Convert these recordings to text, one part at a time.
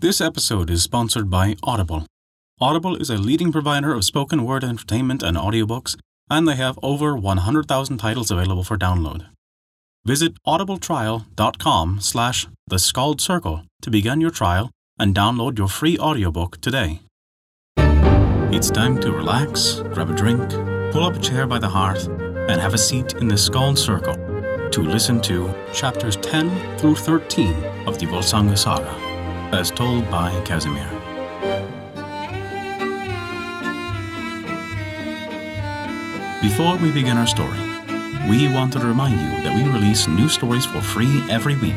This episode is sponsored by Audible. Audible is a leading provider of spoken word entertainment and audiobooks, and they have over 100,000 titles available for download. Visit audibletrial.com slash the Skald Circle to begin your trial and download your free audiobook today. It's time to relax, grab a drink, pull up a chair by the hearth, and have a seat in the Skald Circle to listen to chapters 10 through 13 of the Volsunga Saga, as told by Casimir. Before we begin our story, we wanted to remind you that we release new stories for free every week.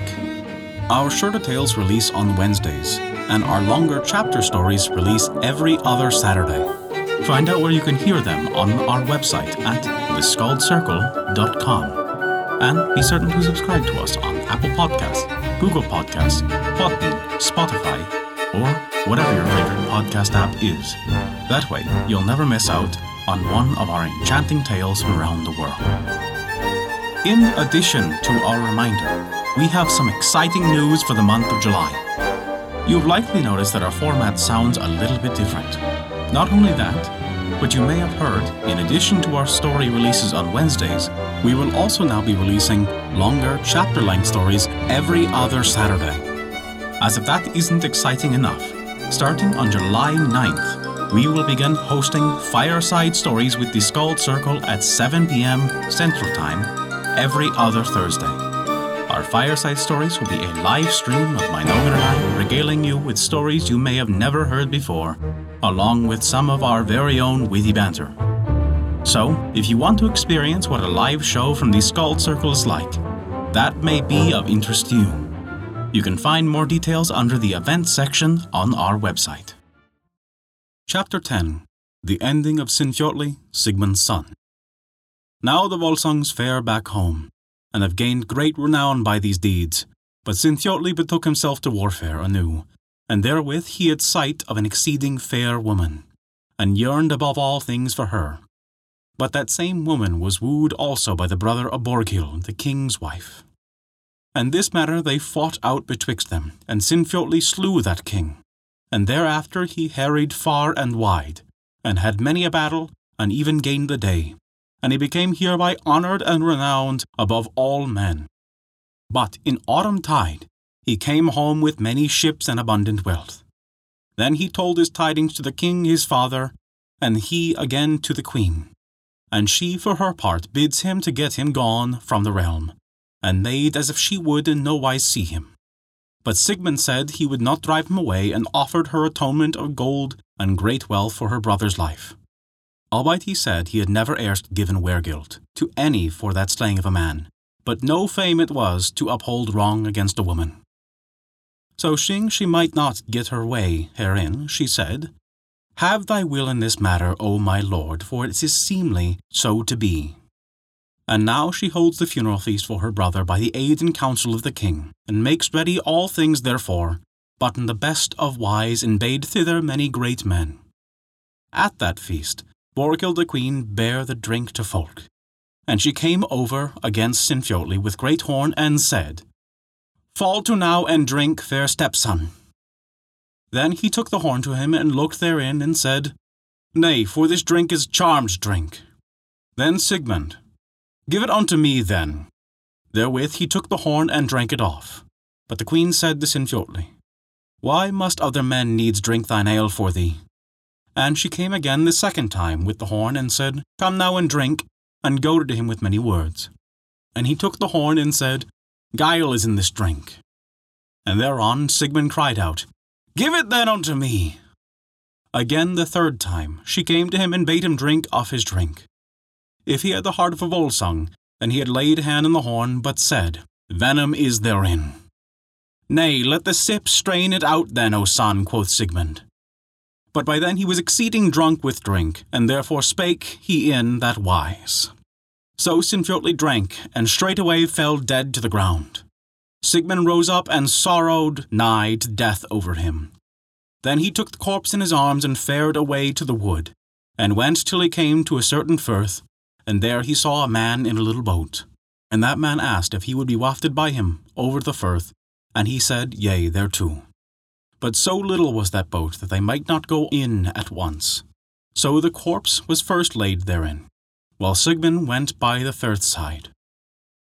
Our shorter tales release on Wednesdays, and our longer chapter stories release every other Saturday. Find out where you can hear them on our website at theskaldscircle.com. And be certain to subscribe to us on Apple Podcasts, Google Podcasts, Podbean, Spotify, or whatever your favorite podcast app is. That way, you'll never miss out on one of our enchanting tales from around the world. In addition to our reminder, we have some exciting news for the month of July. You've likely noticed that our format sounds a little bit different. Not only that, but you may have heard, in addition to our story releases on Wednesdays, we will also now be releasing longer chapter length stories every other Saturday. As if that isn't exciting enough, starting on July 9th, we will begin hosting fireside stories with the Skald Circle at 7 p.m. Central Time every other Thursday. Our fireside stories will be a live stream of Minogan and I regaling you with stories you may have never heard before, along with some of our very own witty banter. So, if you want to experience what a live show from the Skald Circle is like, that may be of interest to you. You can find more details under the events section on our website. Chapter 10 The Ending of Sinfjotli, Sigmund's Son. Now the Volsungs fare back home, and have gained great renown by these deeds. But Sinfjotli betook himself to warfare anew, and therewith he had sight of an exceeding fair woman, and yearned above all things for her. But that same woman was wooed also by the brother of Borghild, the king's wife. And this matter they fought out betwixt them, and Sinfjotli slew that king. And thereafter he harried far and wide, and had many a battle, and even gained the day and he became hereby honoured and renowned above all men. But in autumn tide he came home with many ships and abundant wealth. Then he told his tidings to the king his father, and he again to the queen. And she for her part bids him to get him gone from the realm, and made as if she would in no wise see him. But Sigmund said he would not drive him away, and offered her atonement of gold and great wealth for her brother's life albeit he said he had never erst given wergild to any for that slaying of a man, but no fame it was to uphold wrong against a woman. So seeing she might not get her way herein, she said, Have thy will in this matter, O my lord, for it is seemly so to be. And now she holds the funeral feast for her brother by the aid and counsel of the king, and makes ready all things therefore, but in the best of wise and bade thither many great men. At that feast, Borghild the queen bare the drink to folk. And she came over against Sinfjotli with great horn and said, Fall to now and drink, fair stepson. Then he took the horn to him and looked therein and said, Nay, for this drink is charmed drink. Then Sigmund, Give it unto me then. Therewith he took the horn and drank it off. But the queen said to Sinfjotli, Why must other men needs drink thine ale for thee? And she came again the second time with the horn and said, Come now and drink, and goaded him with many words. And he took the horn and said, Guile is in this drink. And thereon Sigmund cried out, Give it then unto me. Again the third time she came to him and bade him drink off his drink. If he had the heart of a Volsung, then he had laid hand on the horn, but said, Venom is therein. Nay, let the sip strain it out then, O son, quoth Sigmund but by then he was exceeding drunk with drink, and therefore spake he in that wise. So Sinfjotli drank, and straightway fell dead to the ground. Sigmund rose up and sorrowed nigh to death over him. Then he took the corpse in his arms and fared away to the wood, and went till he came to a certain firth, and there he saw a man in a little boat. And that man asked if he would be wafted by him over the firth, and he said, Yea, thereto. But so little was that boat that they might not go in at once. So the corpse was first laid therein, while Sigmund went by the firth side.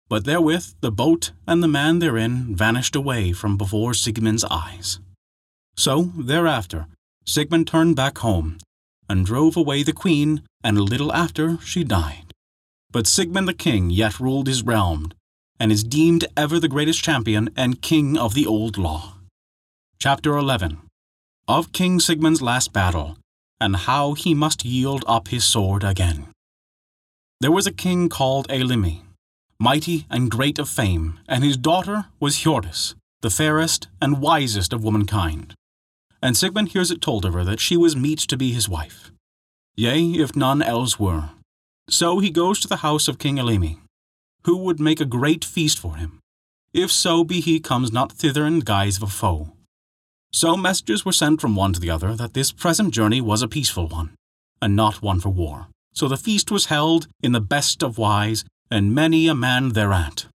But therewith the boat and the man therein vanished away from before Sigmund's eyes. So, thereafter, Sigmund turned back home, and drove away the queen, and a little after she died. But Sigmund the king yet ruled his realm, and is deemed ever the greatest champion and king of the old law. Chapter 11 Of King Sigmund's last battle, and how he must yield up his sword again. There was a king called Eylimi, mighty and great of fame, and his daughter was Hiordis, the fairest and wisest of womankind. And Sigmund hears it told of her that she was meet to be his wife. Yea, if none else were. So he goes to the house of King Eylimi, who would make a great feast for him, if so be he comes not thither in guise of a foe. So messages were sent from one to the other that this present journey was a peaceful one, and not one for war. So the feast was held in the best of wise, and many a man thereat.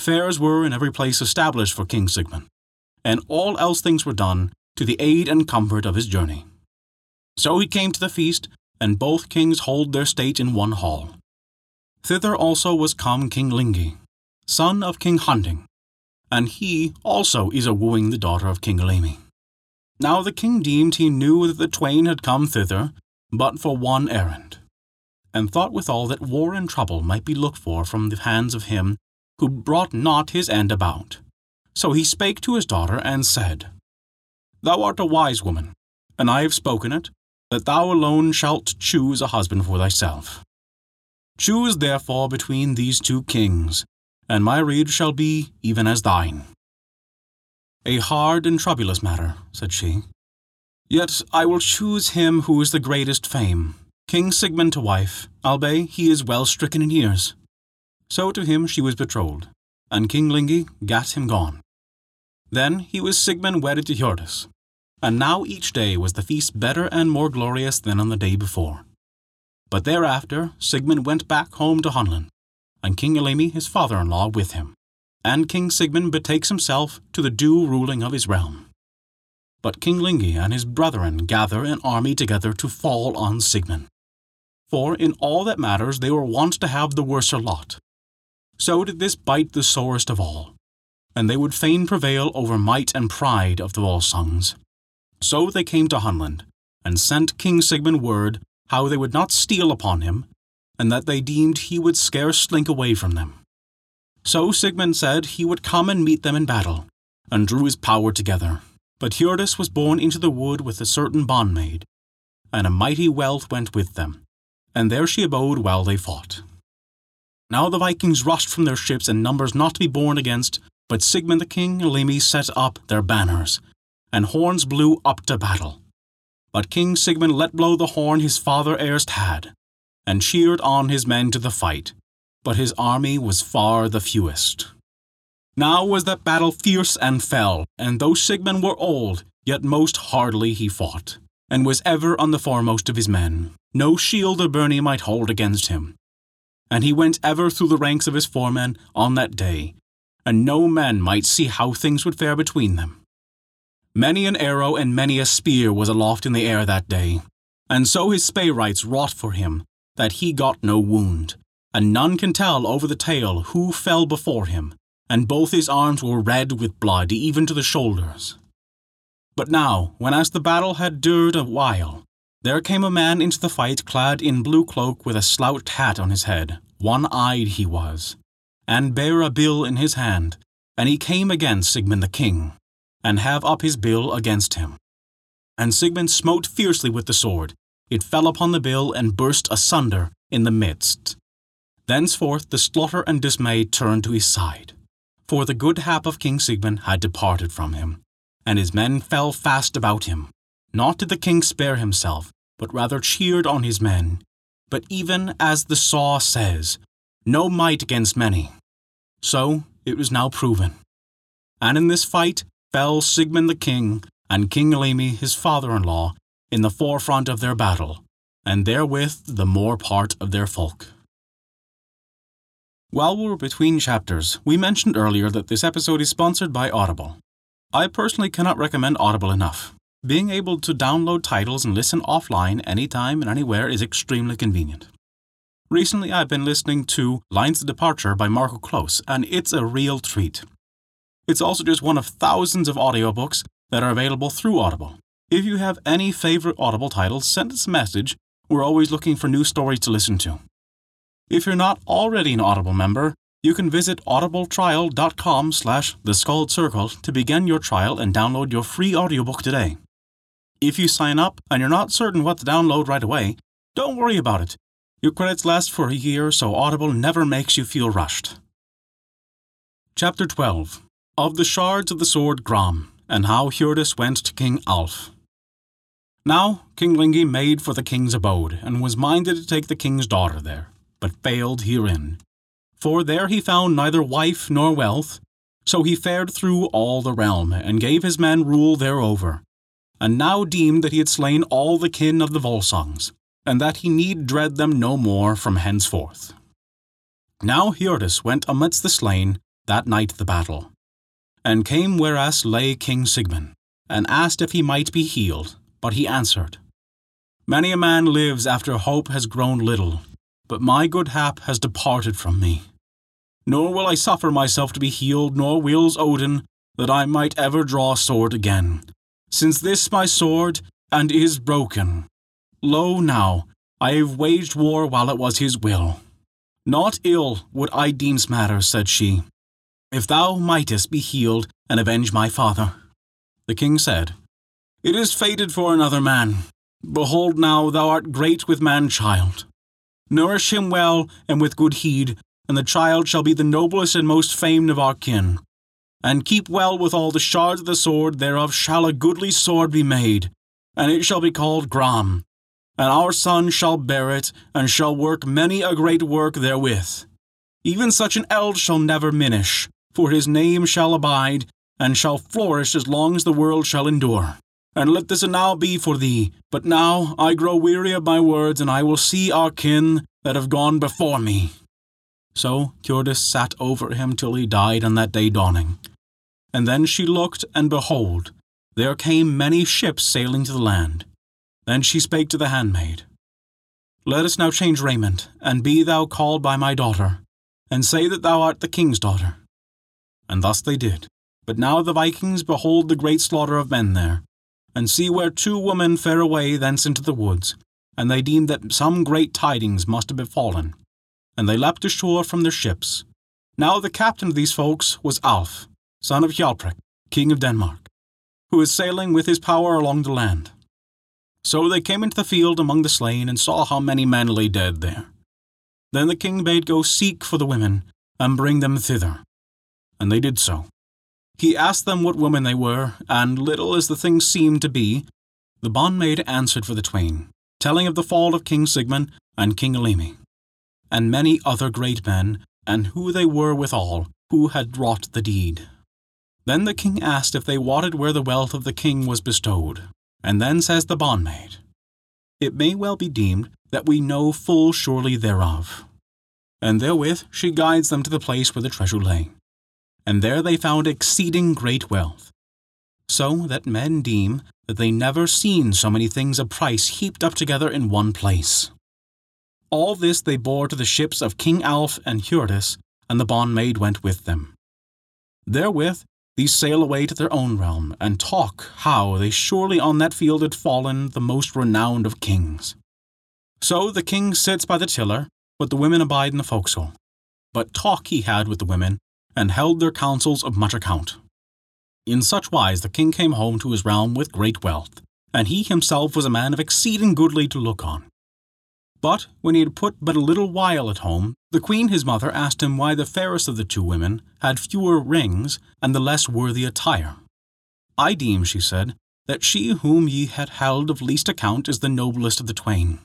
Fairs were in every place established for King Sigmund, and all else things were done to the aid and comfort of his journey. So he came to the feast, and both kings hold their state in one hall. Thither also was come King Lingi, son of King Hunding, and he also is a wooing the daughter of King Eylimi. Now the king deemed he knew that the twain had come thither but for one errand, and thought withal that war and trouble might be looked for from the hands of him who brought not his end about. So he spake to his daughter and said, Thou art a wise woman, and I have spoken it, that thou alone shalt choose a husband for thyself. Choose therefore between these two kings, and my rede shall be even as thine. A hard and troublous matter, said she. Yet I will choose him who is the greatest fame, King Sigmund to wife, albeit he is well stricken in years. So to him she was betrothed, and King Lingi gat him gone. Then he was Sigmund wedded to Hiordis, and now each day was the feast better and more glorious than on the day before. But thereafter Sigmund went back home to Hunland, and King Eylimi his father-in-law with him and King Sigmund betakes himself to the due ruling of his realm. But King Lingi and his brethren gather an army together to fall on Sigmund. For in all that matters they were wont to have the worser lot. So did this bite the sorest of all, and they would fain prevail over might and pride of the Volsungs. So they came to Hunland, and sent King Sigmund word how they would not steal upon him, and that they deemed he would scarce slink away from them. So Sigmund said he would come and meet them in battle, and drew his power together. But Hiordis was borne into the wood with a certain bondmaid, and a mighty wealth went with them, and there she abode while they fought. Now the Vikings rushed from their ships in numbers not to be borne against, but Sigmund the king and Eylimi set up their banners, and horns blew up to battle. But King Sigmund let blow the horn his father erst had, and cheered on his men to the fight, but his army was far the fewest. Now was that battle fierce and fell, and though Sigmund were old, yet most hardly he fought, and was ever on the foremost of his men. No shield or byrnie might hold against him. And he went ever through the ranks of his foremen on that day, and no man might see how things would fare between them. Many an arrow and many a spear was aloft in the air that day, and so his spae-wrights wrought for him, that he got no wound, and none can tell over the tale who fell before him, and both his arms were red with blood even to the shoulders. But now, when as the battle had dured a while, there came a man into the fight clad in blue cloak with a slouched hat on his head, one-eyed he was, and bare a bill in his hand, and he came against Sigmund the king, and have up his bill against him. And Sigmund smote fiercely with the sword, it fell upon the bill and burst asunder in the midst. Thenceforth the slaughter and dismay turned to his side, for the good hap of King Sigmund had departed from him, and his men fell fast about him. Not did the king spare himself, but rather cheered on his men. But even as the saw says, no might against many. So it was now proven. And in this fight fell Sigmund the king and King Eylimi his father-in-law in the forefront of their battle, and therewith the more part of their folk. While we were between chapters, we mentioned earlier that this episode is sponsored by Audible. I personally cannot recommend Audible enough. Being able to download titles and listen offline anytime and anywhere is extremely convenient. Recently, I've been listening to Lines of Departure by Marko Kloos, and it's a real treat. It's also just one of thousands of audiobooks that are available through Audible. If you have any favorite Audible titles, send us a message. We're always looking for new stories to listen to. If you're not already an Audible member, you can visit audibletrial.com slash the Skald Circle to begin your trial and download your free audiobook today. If you sign up and you're not certain what to download right away, don't worry about it. Your credits last for a year, so Audible never makes you feel rushed. Chapter 12 Of the Shards of the Sword Gram, and how Hjordis went to King Alf. Now King Lingi made for the king's abode, and was minded to take the king's daughter there, but failed herein. For there he found neither wife nor wealth, so he fared through all the realm, and gave his men rule thereover, and now deemed that he had slain all the kin of the Volsungs and that he need dread them no more from henceforth. Now Hjordis went amidst the slain that night the battle, and came whereas lay King Sigmund, and asked if he might be healed, but he answered, Many a man lives after hope has grown little, but my good hap has departed from me. Nor will I suffer myself to be healed, nor wills Odin that I might ever draw sword again, since this my sword and is broken, Lo now, I have waged war while it was his will. Not ill would I deem's matter, said she, if thou mightest be healed and avenge my father. The king said, It is fated for another man. Behold now, thou art great with man child. Nourish him well and with good heed, and the child shall be the noblest and most famed of our kin. And keep well with all the shards of the sword, thereof shall a goodly sword be made, and it shall be called Gram, and our son shall bear it, and shall work many a great work therewith. Even such an eld shall never minish, for his name shall abide, and shall flourish as long as the world shall endure. And let this now be for thee. But now I grow weary of my words, and I will see our kin that have gone before me. So Hjordis sat over him till he died on that day dawning. And then she looked, and behold, there came many ships sailing to the land. Then she spake to the handmaid, Let us now change raiment, and be thou called by my daughter, and say that thou art the king's daughter. And thus they did. But now the Vikings behold the great slaughter of men there, and see where two women fare away thence into the woods, and they deemed that some great tidings must have befallen. And they leapt ashore from their ships. Now the captain of these folks was Alf, son of Hjalprik, king of Denmark, who was sailing with his power along the land. So they came into the field among the slain and saw how many men lay dead there. Then the king bade go seek for the women and bring them thither. And they did so. He asked them what women they were, and little as the thing seemed to be, the bondmaid answered for the twain, telling of the fall of King Sigmund and King Eylimi, and many other great men, and who they were withal, who had wrought the deed. Then the king asked if they wotted where the wealth of the king was bestowed. And then says the bondmaid, It may well be deemed that we know full surely thereof. And therewith she guides them to the place where the treasure lay. And there they found exceeding great wealth, so that men deem that they never seen so many things of price heaped up together in one place. All this they bore to the ships of King Alf and Hjordis, and the bondmaid went with them. Therewith these sail away to their own realm, and talk how they surely on that field had fallen the most renowned of kings. So the king sits by the tiller, but the women abide in the forecastle. But talk he had with the women, and held their councils of much account. In such wise the king came home to his realm with great wealth, and he himself was a man of exceeding goodly to look on. But when he had put but a little while at home, the queen his mother asked him why the fairest of the two women had fewer rings and the less worthy attire. I deem, she said, that she whom ye had held of least account is the noblest of the twain.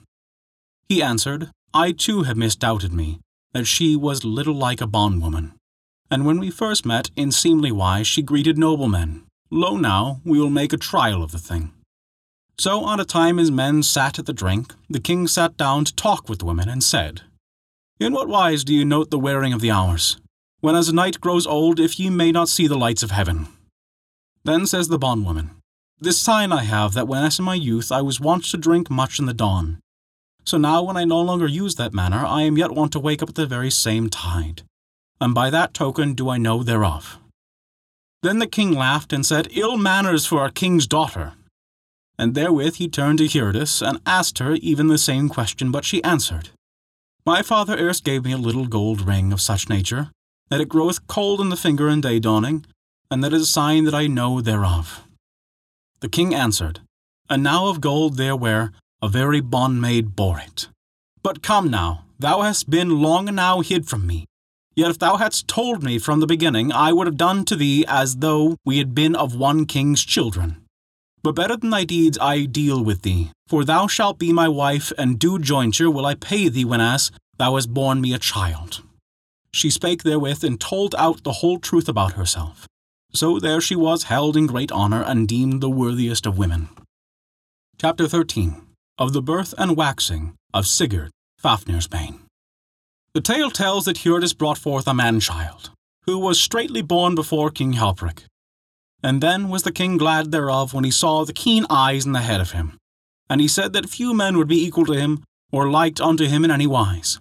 He answered, I too have misdoubted me, that she was little like a bondwoman. And when we first met, in seemly wise she greeted noblemen. Lo now, we will make a trial of the thing. So on a time as men sat at the drink, the king sat down to talk with the women, and said, In what wise do you note the wearing of the hours, when as a night grows old, if ye may not see the lights of heaven? Then says the bondwoman, This sign I have that when as in my youth I was wont to drink much in the dawn. So now when I no longer use that manner, I am yet wont to wake up at the very same tide. And by that token do I know thereof. Then the king laughed and said, Ill manners for a king's daughter. And therewith he turned to Hjordis and asked her even the same question, but she answered, My father erst gave me a little gold ring of such nature, that it groweth cold in the finger in day dawning, and that is a sign that I know thereof. The king answered, And now of gold there were, a very bondmaid bore it. But come now, thou hast been long now hid from me. Yet if thou hadst told me from the beginning, I would have done to thee as though we had been of one king's children. But better than thy deeds I deal with thee, for thou shalt be my wife, and due jointure will I pay thee whenas thou hast borne me a child. She spake therewith and told out the whole truth about herself. So there she was held in great honour and deemed the worthiest of women. Chapter 13 Of the Birth and Waxing of Sigurd, Fafnir's Bane. The tale tells that Hjordis brought forth a man child, who was straightly born before King Hjalprik. And then was the king glad thereof when he saw the keen eyes in the head of him. And he said that few men would be equal to him, or liked unto him in any wise.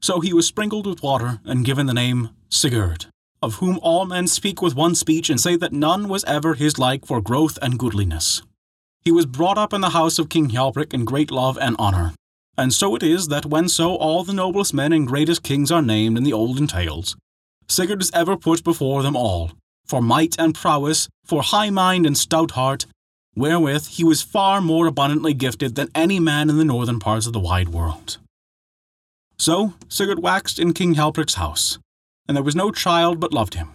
So he was sprinkled with water and given the name Sigurd, of whom all men speak with one speech and say that none was ever his like for growth and goodliness. He was brought up in the house of King Hjalprik in great love and honour. And so it is that when so all the noblest men and greatest kings are named in the olden tales, Sigurd is ever put before them all, for might and prowess, for high mind and stout heart, wherewith he was far more abundantly gifted than any man in the northern parts of the wide world. So Sigurd waxed in King Hjalprik's house, and there was no child but loved him.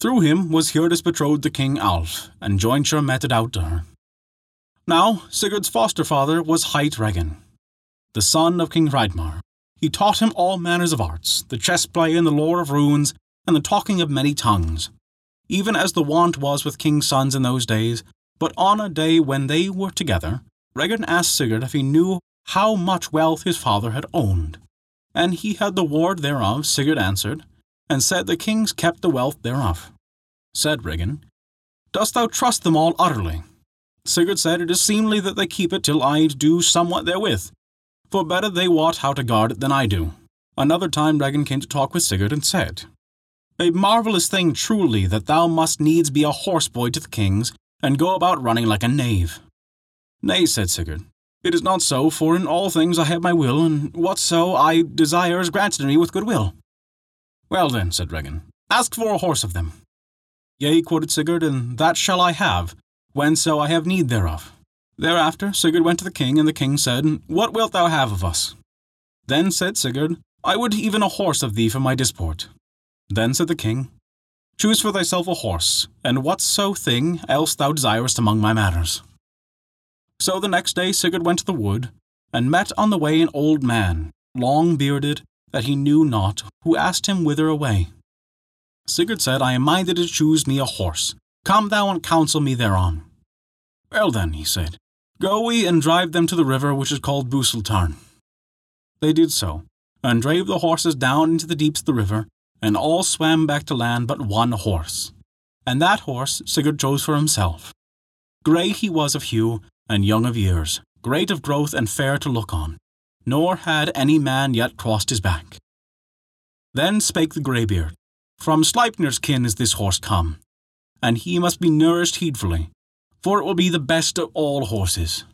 Through him was Hjördis betrothed to King Alf, and jointure meted out to her. Now Sigurd's foster father was Heit Regin, the son of King Hreidmar. He taught him all manners of arts, the chess play and the lore of runes, and the talking of many tongues, even as the wont was with king's sons in those days. But on a day when they were together, Regin asked Sigurd if he knew how much wealth his father had owned. And he had the ward thereof, Sigurd answered, and said the kings kept the wealth thereof. Said Regin, Dost thou trust them all utterly? Sigurd said, It is seemly that they keep it till I do somewhat therewith, for better they wot how to guard it than I do. Another time Regin came to talk with Sigurd and said, A marvellous thing truly that thou must needs be a horseboy to the kings, and go about running like a knave. Nay, said Sigurd, it is not so, for in all things I have my will, and whatso I desire is granted me with good will. Well then, said Regin, ask for a horse of them. Yea, quoted Sigurd, and that shall I have, whenso I have need thereof. Thereafter Sigurd went to the king, and the king said, What wilt thou have of us? Then said Sigurd, I would even a horse of thee for my disport. Then said the king, Choose for thyself a horse, and whatso thing else thou desirest among my matters. So the next day Sigurd went to the wood, and met on the way an old man, long bearded, that he knew not, who asked him whither away. Sigurd said, I am minded to choose me a horse. Come thou and counsel me thereon. Well then, he said, go we and drive them to the river which is called Busiltarn. They did so, and drave the horses down into the deeps of the river, and all swam back to land but one horse. And that horse Sigurd chose for himself. Grey he was of hue, and young of years, great of growth and fair to look on, nor had any man yet crossed his back. Then spake the greybeard, From Sleipnir's kin is this horse come, and he must be nourished heedfully, for it will be the best of all horses.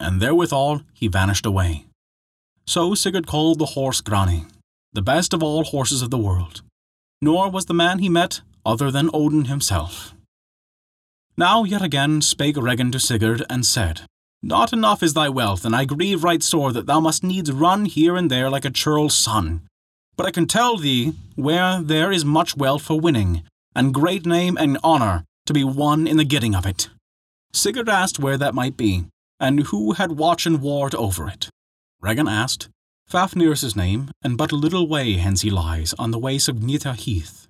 And therewithal he vanished away. So Sigurd called the horse Grani, the best of all horses of the world, nor was the man he met other than Odin himself. Now yet again spake Regin to Sigurd, and said, Not enough is thy wealth, and I grieve right sore that thou must needs run here and there like a churl's son. But I can tell thee where there is much wealth for winning, and great name and honour to be won in the getting of it. Sigurd asked where that might be, and who had watch and ward over it. Regin asked, Fafnir is his name, and but a little way hence he lies, on the ways of Gnita Heath.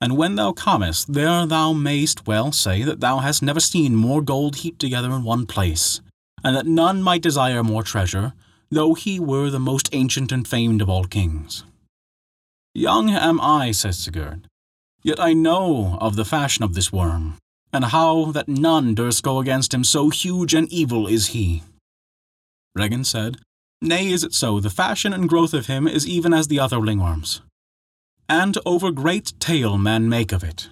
And when thou comest, there thou mayst well say that thou hast never seen more gold heaped together in one place, and that none might desire more treasure, though he were the most ancient and famed of all kings. Young am I, says Sigurd. Yet I know of the fashion of this worm, and how that none durst go against him, so huge and evil is he. Regin said, Nay, is it so, the fashion and growth of him is even as the other lingworms. And over great tale men make of it.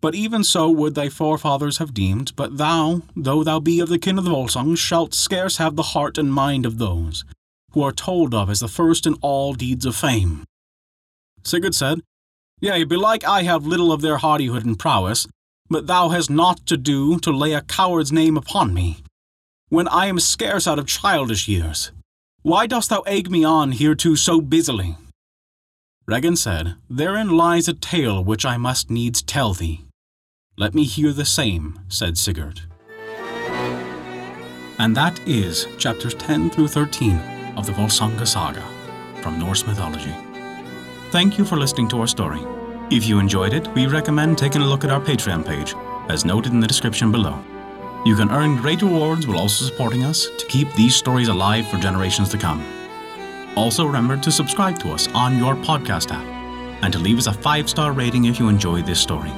But even so would thy forefathers have deemed, but thou, though thou be of the kin of the Volsungs, shalt scarce have the heart and mind of those, who are told of as the first in all deeds of fame. Sigurd said, Yea, belike I have little of their hardihood and prowess, but thou hast naught to do to lay a coward's name upon me, when I am scarce out of childish years. Why dost thou egg me on hereto so busily? Regin said, Therein lies a tale which I must needs tell thee. Let me hear the same, said Sigurd. And that is chapters 10 through 13 of the Volsunga Saga from Norse mythology. Thank you for listening to our story. If you enjoyed it, we recommend taking a look at our Patreon page, as noted in the description below. You can earn great rewards while also supporting us to keep these stories alive for generations to come. Also, remember to subscribe to us on your podcast app and to leave us a five star rating if you enjoyed this story.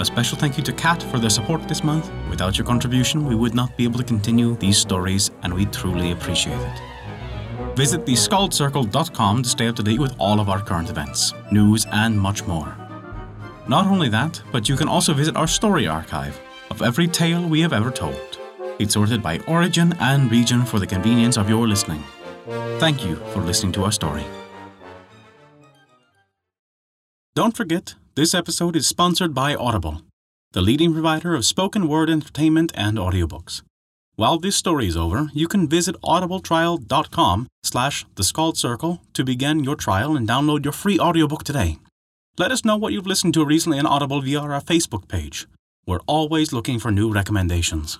A special thank you to Kat for their support this month. Without your contribution, we would not be able to continue these stories, and we truly appreciate it. Visit theskaldscircle.com to stay up to date with all of our current events, news, and much more. Not only that, but you can also visit our story archive of every tale we have ever told. It's sorted by origin and region for the convenience of your listening. Thank you for listening to our story. Don't forget, this episode is sponsored by Audible, the leading provider of spoken word entertainment and audiobooks. While this story is over, you can visit audibletrial.com slash the Skald Circle to begin your trial and download your free audiobook today. Let us know what you've listened to recently on Audible via our Facebook page. We're always looking for new recommendations.